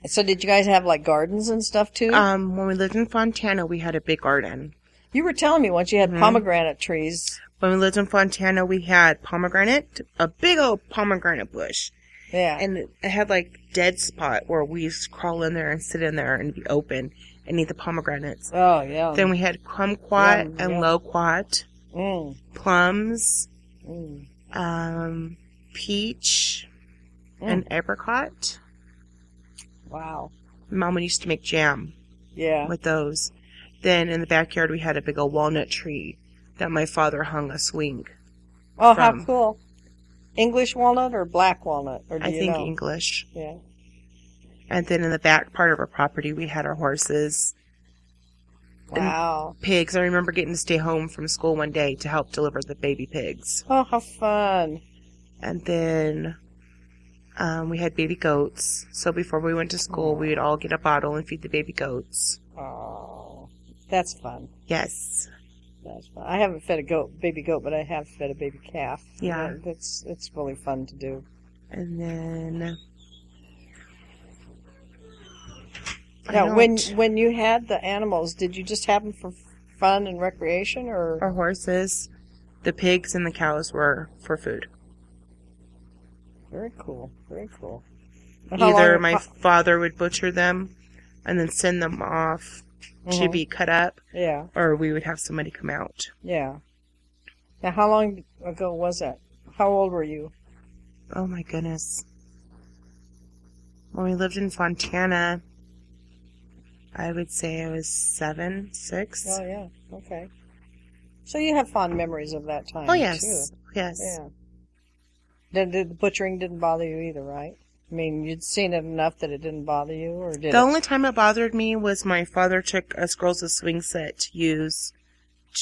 So did you guys have like gardens and stuff too? Um, when we lived in Fontana, we had a big garden. you were telling me once you Mm-hmm. had pomegranate trees. When we lived in Fontana, we had pomegranate, a big old pomegranate bush. Yeah. And it had like dead spot where we used to crawl in there and sit in there and be open and eat the pomegranates. oh yeah. Then we had kumquat and loquat, mm, plums, mm. um, peach, Mm. and apricot. Wow. Mama used to make jam Yeah. with those. Then in the backyard we had a big old walnut tree that my father hung a swing. Oh, from- how cool. English walnut or black walnut? Or I think know? English. Yeah. And then in the back part of our property we had our horses, Wow. pigs. I remember getting to stay home from school one day to help deliver the baby pigs. Oh, how fun. And then um, we had baby goats. So before we went to school, we would all get a bottle and feed the baby goats. Oh, that's fun. Yes. That's fun. I haven't fed a goat, baby goat, but I have fed a baby calf. Yeah. That- That's, it's really fun to do. And then. Now, when, when you had the animals, did you just have them for fun and recreation or? our horses, the pigs and the cows were for food. Very cool. Very cool. How Either my father would butcher them and then send them off to Mhm. be cut up, Yeah. or we would have somebody come out. Yeah. Now, how long ago was that? How old were you? Oh my goodness. When we lived in Fontana, I would say I was seven, six. Oh, yeah. Okay. So you have fond memories of that time. Oh, yes. Too. Yes. Yeah. Did the butchering didn't bother you either, right? I mean, you'd seen it enough that it didn't bother you, or did The it? only time it bothered me was my father took us girls a swing set to use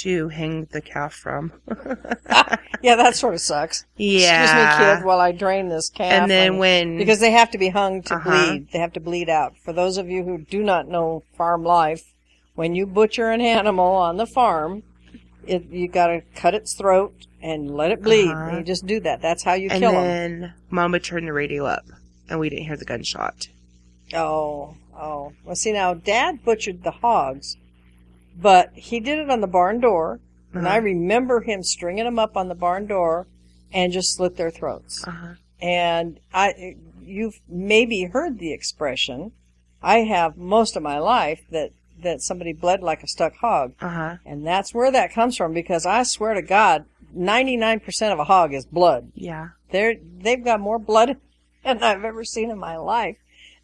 to hang the calf from. *laughs* yeah, that sort of sucks. yeah. Excuse me, kid, while I drain this calf. And then when because they have to be hung to Uh-huh. bleed. They have to bleed out. For those of you who do not know farm life, when you butcher an animal on the farm, it, you got to cut its throat and let it bleed. Uh-huh. And you just do that. That's how you and kill them. And then mom would turn the radio up and we didn't hear the gunshot. Oh, oh. Well, see now, Dad butchered the hogs, but he did it on the barn door, and I Uh-huh. remember him stringing them up on the barn door and just slit their throats. Uh-huh. And I, you've maybe heard the expression. I have most of my life that that somebody bled like a stuck hog, Uh-huh. and that's where that comes from. Because I swear to God, ninety nine percent of a hog is blood. Yeah. They're they've got more blood *laughs* than I've ever seen in my life.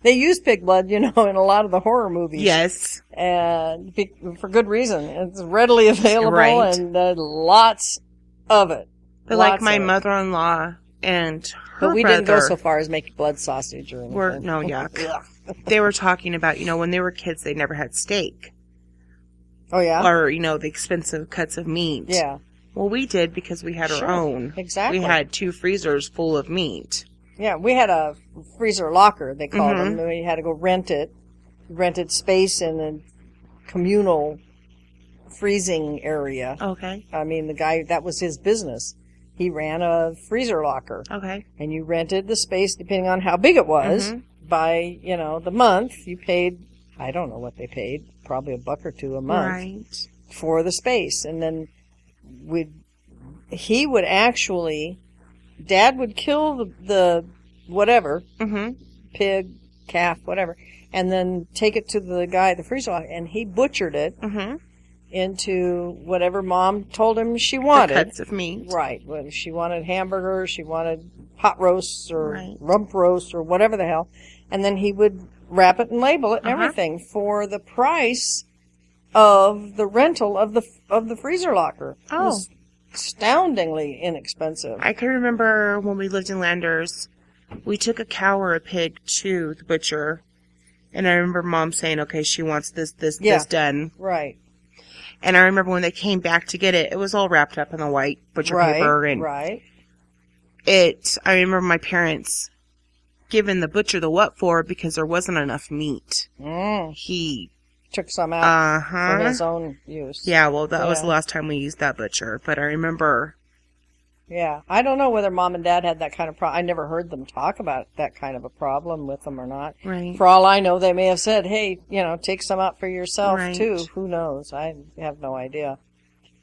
They use pig blood, you know, in a lot of the horror movies. Yes. and be, for good reason. It's readily available Right. and uh, lots of it. But like my mother-in-law and her But we brother, didn't go so far as make blood sausage or anything. Were- no, *laughs* yuck. They were talking about, you know, when they were kids, they never had steak oh yeah, or, you know, the expensive cuts of meat. yeah, Well, we did because we had Sure. our own. exactly. We had two freezers full of meat. yeah, we had a freezer locker. They called Mhm. them. We had to go rent it, rented space in a communal freezing area. Okay. I mean, the guy that was his business. He ran a freezer locker. Okay. and you rented the space depending on how big it was Mhm. by you know the month you paid i don't know what they paid probably a buck or two a month Right. for the space and then would he would actually dad would kill the, the whatever Mm-hmm. pig calf whatever and then take it to the guy at the freezer and he butchered it Mm-hmm. into whatever mom told him she The wanted cuts of meat. Right. Well, she wanted hamburgers, she wanted hot roasts or Right. rump roast or whatever the hell. And then he would wrap it and label it and Uh-huh. everything for the price of the rental of the of the freezer locker. It Oh. was astoundingly inexpensive. I can remember when we lived in Landers, we took a cow or a pig to the butcher, and I remember mom saying, "Okay, she wants this, this, Yeah. this done," right. And I remember when they came back to get it, it was all wrapped up in the white butcher right, paper and right. it, I remember my parents giving the butcher the what for because there wasn't enough meat. Mm, He, took some out uh for his own use. Yeah, well, that was the last time we used that butcher, but I remember, Yeah, I don't know whether mom and dad had that kind of problem. I never heard them talk about that kind of a problem with them or not. right. For all I know, they may have said, "Hey, you know, take some out for yourself Right. too." Who knows? I have no idea.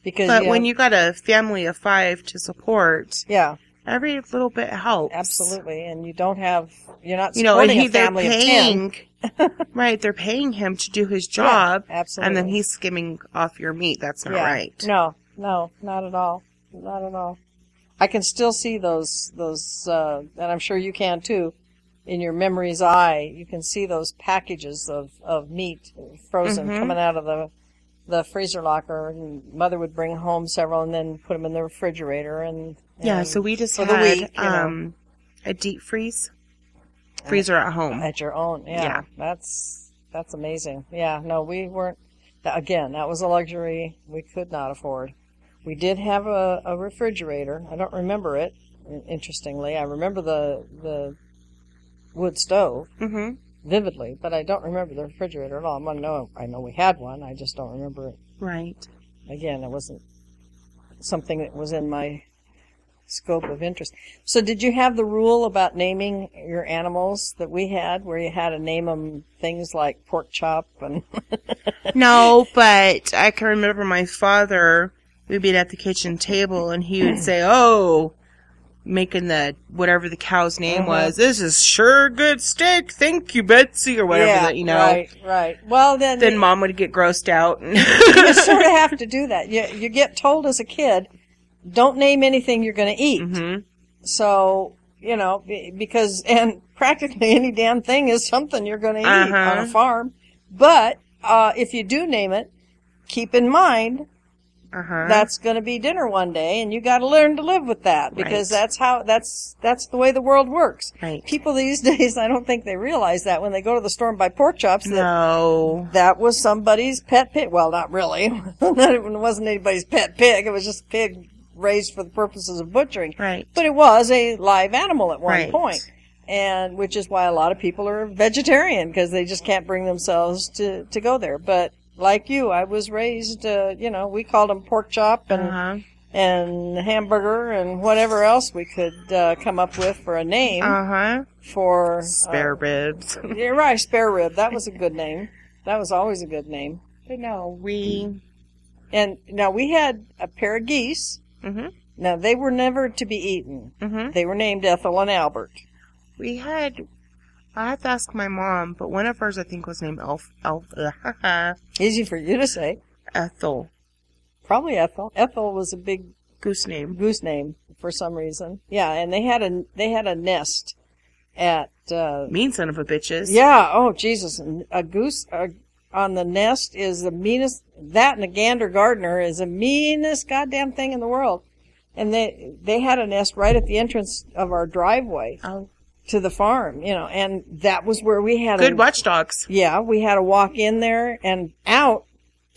Because But yeah, when you got a family of five to support, yeah, every little bit helps. absolutely, and you don't have, you're not You know, supporting he, a they're family of ten. paying, *laughs* right? They're paying him to do his job, Yeah, absolutely. and then he's skimming off your meat. That's not yeah. right. No, no, not at all, not at all. I can still see those, those, uh, and I'm sure you can too. In your memory's eye, you can see those packages of, of meat frozen Mhm. coming out of the the freezer locker, and mother would bring home several and then put them in the refrigerator. And, Yeah, so we just had week, you know. um, a deep freeze freezer at home. at your own. Yeah, Yeah. that's that's amazing. Yeah, no, we weren't. Again, that was a luxury we could not afford. We did have a, a refrigerator. I don't remember it. Interestingly, I remember the the wood stove hmm vividly, but I don't remember the refrigerator at all. I know I know we had one. I just don't remember it. Right. Again, it wasn't something that was in my scope of interest. So, did you have the rule about naming your animals that we had, where you had to name them things like pork chop and *laughs* No, but I can remember my father. We'd be at the kitchen table, and he would say, *clears throat* "Oh." Making the whatever the cow's name Uh-huh. was. This is sure good steak. Thank you, Betsy, or whatever yeah, that you know. right, right. Well, then, Then mom would get grossed out. you sort of *laughs* have to do that. You you get told as a kid, don't name anything you're going to eat. hmm So, you know, because, *laughs* and practically any damn thing is something you're going to eat on Uh-huh. a farm. But, uh, if you do name it, keep in mind Uh-huh. that's going to be dinner one day and you got to learn to live with that because Right. that's how, that's, that's the way the world works. Right. People these *laughs* days, I don't think they realize that when they go to the store and buy pork chops that No. that was somebody's pet pig. Well, not really. *laughs* it wasn't anybody's pet pig. It was just a pig raised for the purposes of butchering. Right. But it was a live animal at one Right. point. And which is why a lot of people are vegetarian because they just can't bring themselves to, to go there. But like you, I was raised, uh, you know, we called them pork chop and, Uh-huh. and hamburger and whatever else we could, uh, come up with for a name Uh-huh. for, uh, Spare ribs. *laughs* you're right, spare rib. That was a good name. That was always a good name. but no, we... And now we had a pair of geese. Hmm Now they were never to be eaten. hmm They were named Ethel and Albert. We had... I have to ask my mom, but one of hers I think was named Elf... Elf... *laughs* Easy for you to say. Ethel. Probably Ethel. Ethel was a big Goose name. goose name for some reason. Yeah, and they had a they had a nest at uh Mean son of a bitches. yeah, oh Jesus, a goose uh, on the nest is the meanest that and a gander gardener is the meanest goddamn thing in the world. And they they had a nest right at the entrance of our driveway Oh, to the farm, you know, and that was where we had a good a, watchdogs. Yeah, we had to walk in there and out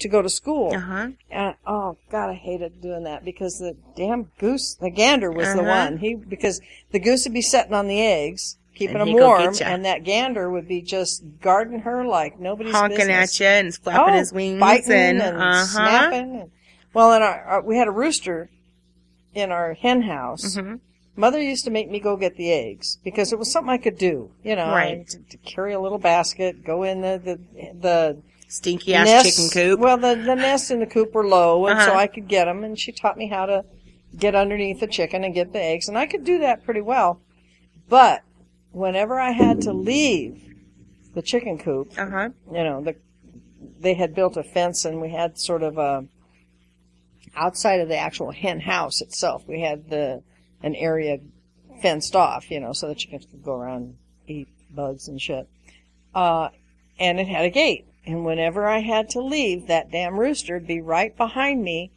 to go to school. Uh-huh. And oh God, I hated doing that because the damn goose, the gander was the Uh-huh. one. He because the goose would be setting on the eggs, keeping And them warm, and that gander would be just guarding her like nobody's Honking business. at you and flapping oh, his wings biting and, and, uh-huh. snapping. And, well, in our, our we had a rooster in our hen house. Mhm. Mother used to make me go get the eggs because it was something I could do. You know, Right. to, to carry a little basket, go in the the the Stinky ass nests- chicken coop. Well, the the nests in the coop were low, and so Uh-huh. I could get them. And she taught me how to get underneath the chicken and get the eggs, and I could do that pretty well. But whenever I had to leave the chicken coop, Uh-huh. you know, the they had built a fence, and we had sort of a outside of the actual hen house itself. We had the an area fenced off, you know, so the chickens could go around and eat bugs and shit. Uh, and it had a gate. And whenever I had to leave, that damn rooster would be right behind me,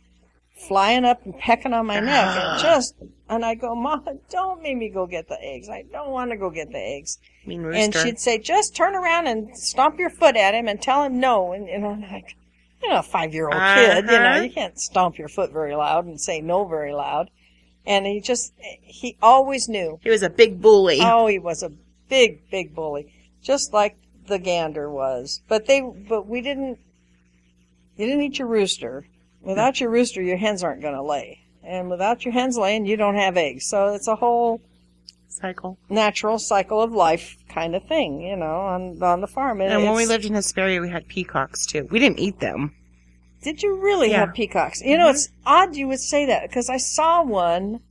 flying up and pecking on my neck, and just, and I go, Mom, don't make me go get the eggs. I don't want to go get the eggs. Mean rooster. And she'd say, just turn around and stomp your foot at him and tell him no. And, and I'm like, you know, a five year old kid. You know, Uh-huh. you can't stomp your foot very loud and say no very loud. And he just, he always knew. He was a big bully. Oh, he was a big, big bully, just like the gander was. But they, but we didn't. You didn't eat your rooster. Without your rooster, your hens aren't going to lay, and without your hens laying, you don't have eggs. So it's a whole Cycle. natural cycle of life kind of thing, you know, on on the farm. And when we lived in Hesperia, we had peacocks too. We didn't eat them. Did you really Yeah. have peacocks? You know, it's mm-hmm. odd you would say that because I saw one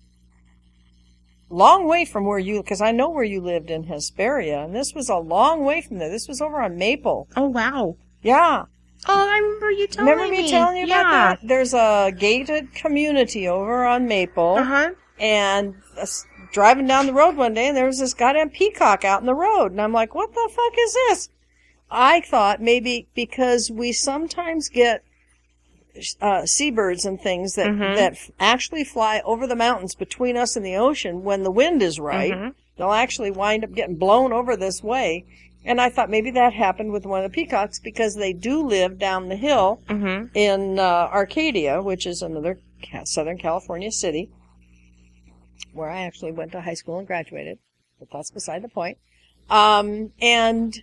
long way from where you, because I know where you lived in Hesperia, and this was a long way from there. This was over on Maple. Oh wow. Yeah. Oh, I remember you telling me. Remember me telling you yeah. about that? There's a gated community over on Maple, Uh huh. and was driving down the road one day, and there was this goddamn peacock out in the road, and I'm like, what the fuck is this? I thought maybe because we sometimes get uh, seabirds and things that Mhm. that f- actually fly over the mountains between us and the ocean when the wind is right. Mhm. They'll actually wind up getting blown over this way. And I thought maybe that happened with one of the peacocks because they do live down the hill Mhm. in uh, Arcadia, which is another ca- Southern California city, where I actually went to high school and graduated. But that's beside the point. Um, and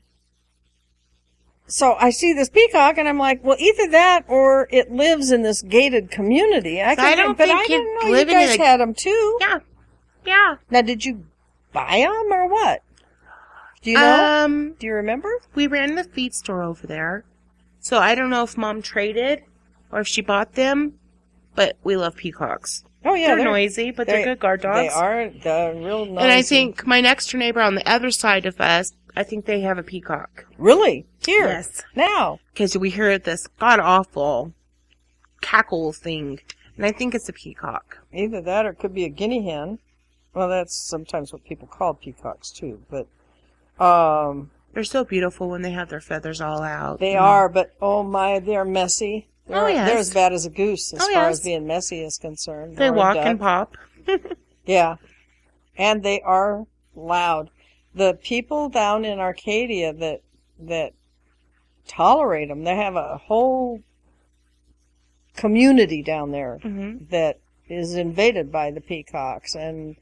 so I see this peacock, and I'm like, well, either that or it lives in this gated community. I, So I don't but think I didn't know you guys a- had them too. Yeah. Yeah. Now, did you buy them or what? Do you know? Um, Do you remember? we ran the feed store over there, so I don't know if mom traded or if she bought them, but we love peacocks. Oh yeah, they're, noisy, but they're, they- good guard dogs. They are the real noisy. And I think my next door neighbor on the other side of us, I think they have a peacock. really here Yes. now. Because we hear this god awful cackle thing, and I think it's a peacock. Either that or it could be a guinea hen. Well, that's sometimes what people call peacocks too. But um, They're so beautiful when they have their feathers all out. they are. But oh my, they're messy. They're, Oh, yes. they're as bad as a goose as Oh, far yes. as being messy is concerned. They walk and pop. *laughs* Yeah, and they are loud. The people down in Arcadia that that tolerate them, they have a whole community down there hmm that is invaded by the peacocks and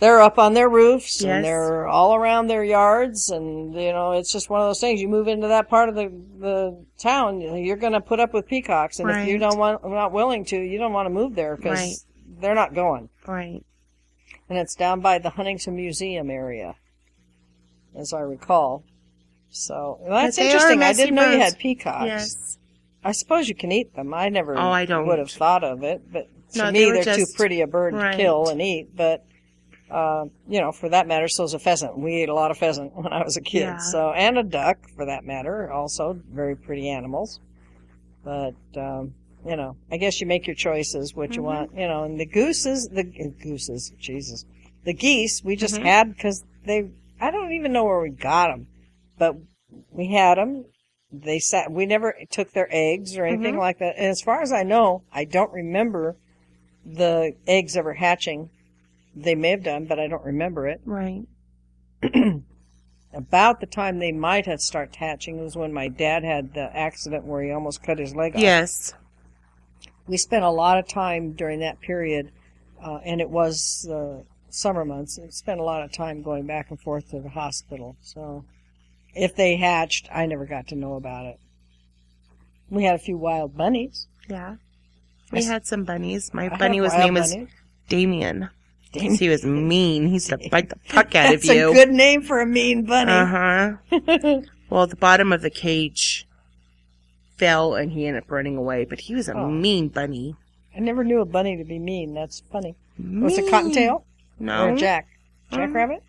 they're up on their roofs Yes. and they're all around their yards and you know it's just one of those things you move into that part of the the town you're going to put up with peacocks and if you Right. don't want not willing to you don't want to move there because Right. they're not going Right. and it's down by the Huntington Museum area as I recall so well, that's they are interesting I didn't know you had peacocks Yes. I suppose you can eat them I never Oh, I don't. would have thought of it but to No, me were they're too pretty a bird right. to kill and eat but uh, you know for that matter so's a pheasant we ate a lot of pheasant when i was a kid Yeah. so and a duck for that matter also very pretty animals but um, you know i guess you make your choices what you Mhm. want you know and the gooses the uh, gooses jesus the geese we just Mhm. had because they i don't even know where we got them but we had them they sat we never took their eggs or anything Mhm. like that and as far as i know i don't remember the eggs ever hatching they may have done but i don't remember it Right. *clears throat* about the time they might have started hatching was when my dad had the accident where he almost cut his leg off Yes. we spent a lot of time during that period uh, and it was uh, summer months we spent a lot of time going back and forth to the hospital so if they hatched i never got to know about it we had a few wild bunnies Yeah. We had some bunnies. My I bunny was name was bunnies. Damien. Damien. He was mean. He used to bite the *laughs* fuck out of you. That's a good name for a mean bunny. Uh huh. *laughs* well, the bottom of the cage fell and he ended up running away, but he was a Oh. mean bunny. I never knew a bunny to be mean. That's funny. Was it Mean. Cottontail No. or Jack? Jack Um, Rabbit?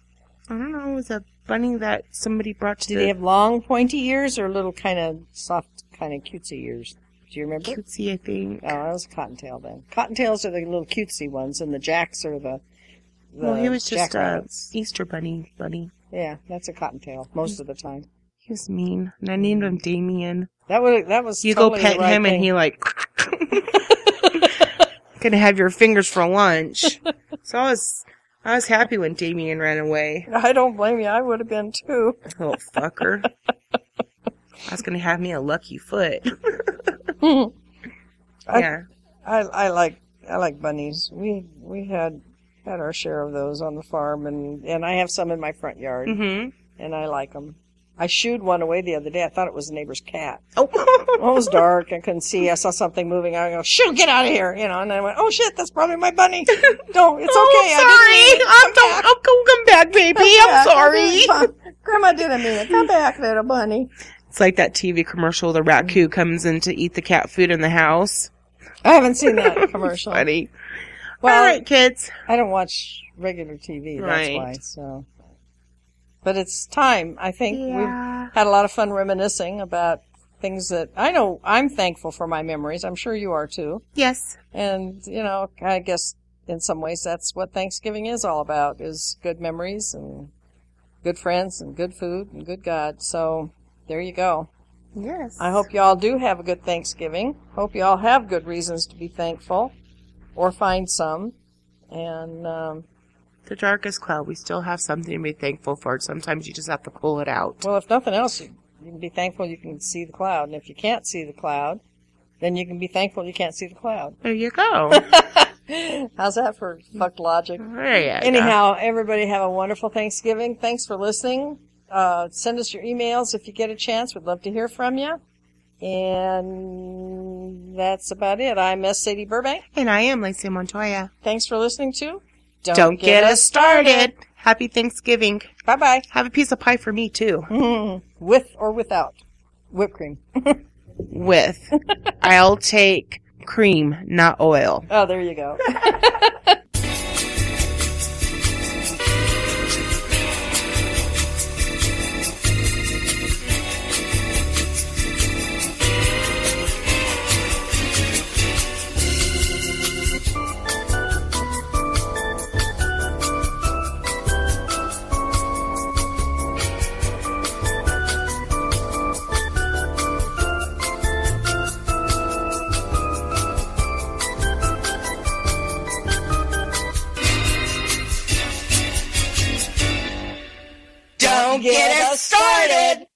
I don't know. It was a bunny that somebody brought to Did the he have long, pointy ears or little kind of soft, kind of cutesy ears? Do you remember? cutesy, I think. Oh, that was Cottontail then. Cottontails are the little cutesy ones, and the Jacks are the. Well, he was just a. Easter bunny bunny. Yeah, that's a Cottontail most of the time. He was mean, and I named him Damien. That would that was. You totally go pet right him, thing. and he like *laughs* *laughs* gonna have your fingers for lunch. so I was, I was happy when Damien ran away. I don't blame you. I would have been too. Little fucker. I was gonna have me a lucky foot. *laughs* I- yeah. I I like I like bunnies. We we had had our share of those on the farm, and and I have some in my front yard, Mm-hmm. and I like them. I shooed one away the other day. I thought it was a neighbor's cat. Oh. *laughs* Well, it was dark. I couldn't see. I saw something moving. I go, shoot, get out of here, you know. And I went, oh shit, that's probably my bunny. *laughs* Don't, it's okay. Oh, I didn't mean sorry. it. I'm, don't, oh, come back, baby. *laughs* Come I'm back. sorry. Grandma didn't mean it. Come back, little bunny. It's like that TV commercial. The raccoon comes in to eat the cat food in the house. I haven't seen that commercial. Funny. Well, All right, kids. I don't watch regular TV. That's Right. why. So, but it's time. I think Yeah. we've had a lot of fun reminiscing about things that I know. I'm thankful for my memories. I'm sure you are too. Yes. And you know, I guess in some ways that's what Thanksgiving is all about: is good memories and good friends and good food and good God. So there you go. Yes. I hope y'all do have a good Thanksgiving. Hope y'all have good reasons to be thankful, or find some. And um, the darkest cloud. We still have something to be thankful for. Sometimes you just have to pull it out. well, if nothing else, you, you can be thankful you can see the cloud. And if you can't see the cloud, then you can be thankful you can't see the cloud. There you go. *laughs* How's that for fucked logic? there you go. Anyhow, everybody have a wonderful Thanksgiving. Thanks for listening. Uh, send us your emails if you get a chance. We'd love to hear from you. And that's about it. I'm S. Sadie Burbank. And I am Lacey Montoya. Thanks for listening to Don't, get, us started. Happy Thanksgiving. Bye bye. Have a piece of pie for me too. *laughs* With or without whipped cream. *laughs* With. I'll take cream, not oil. Oh, there you go. *laughs* get us started.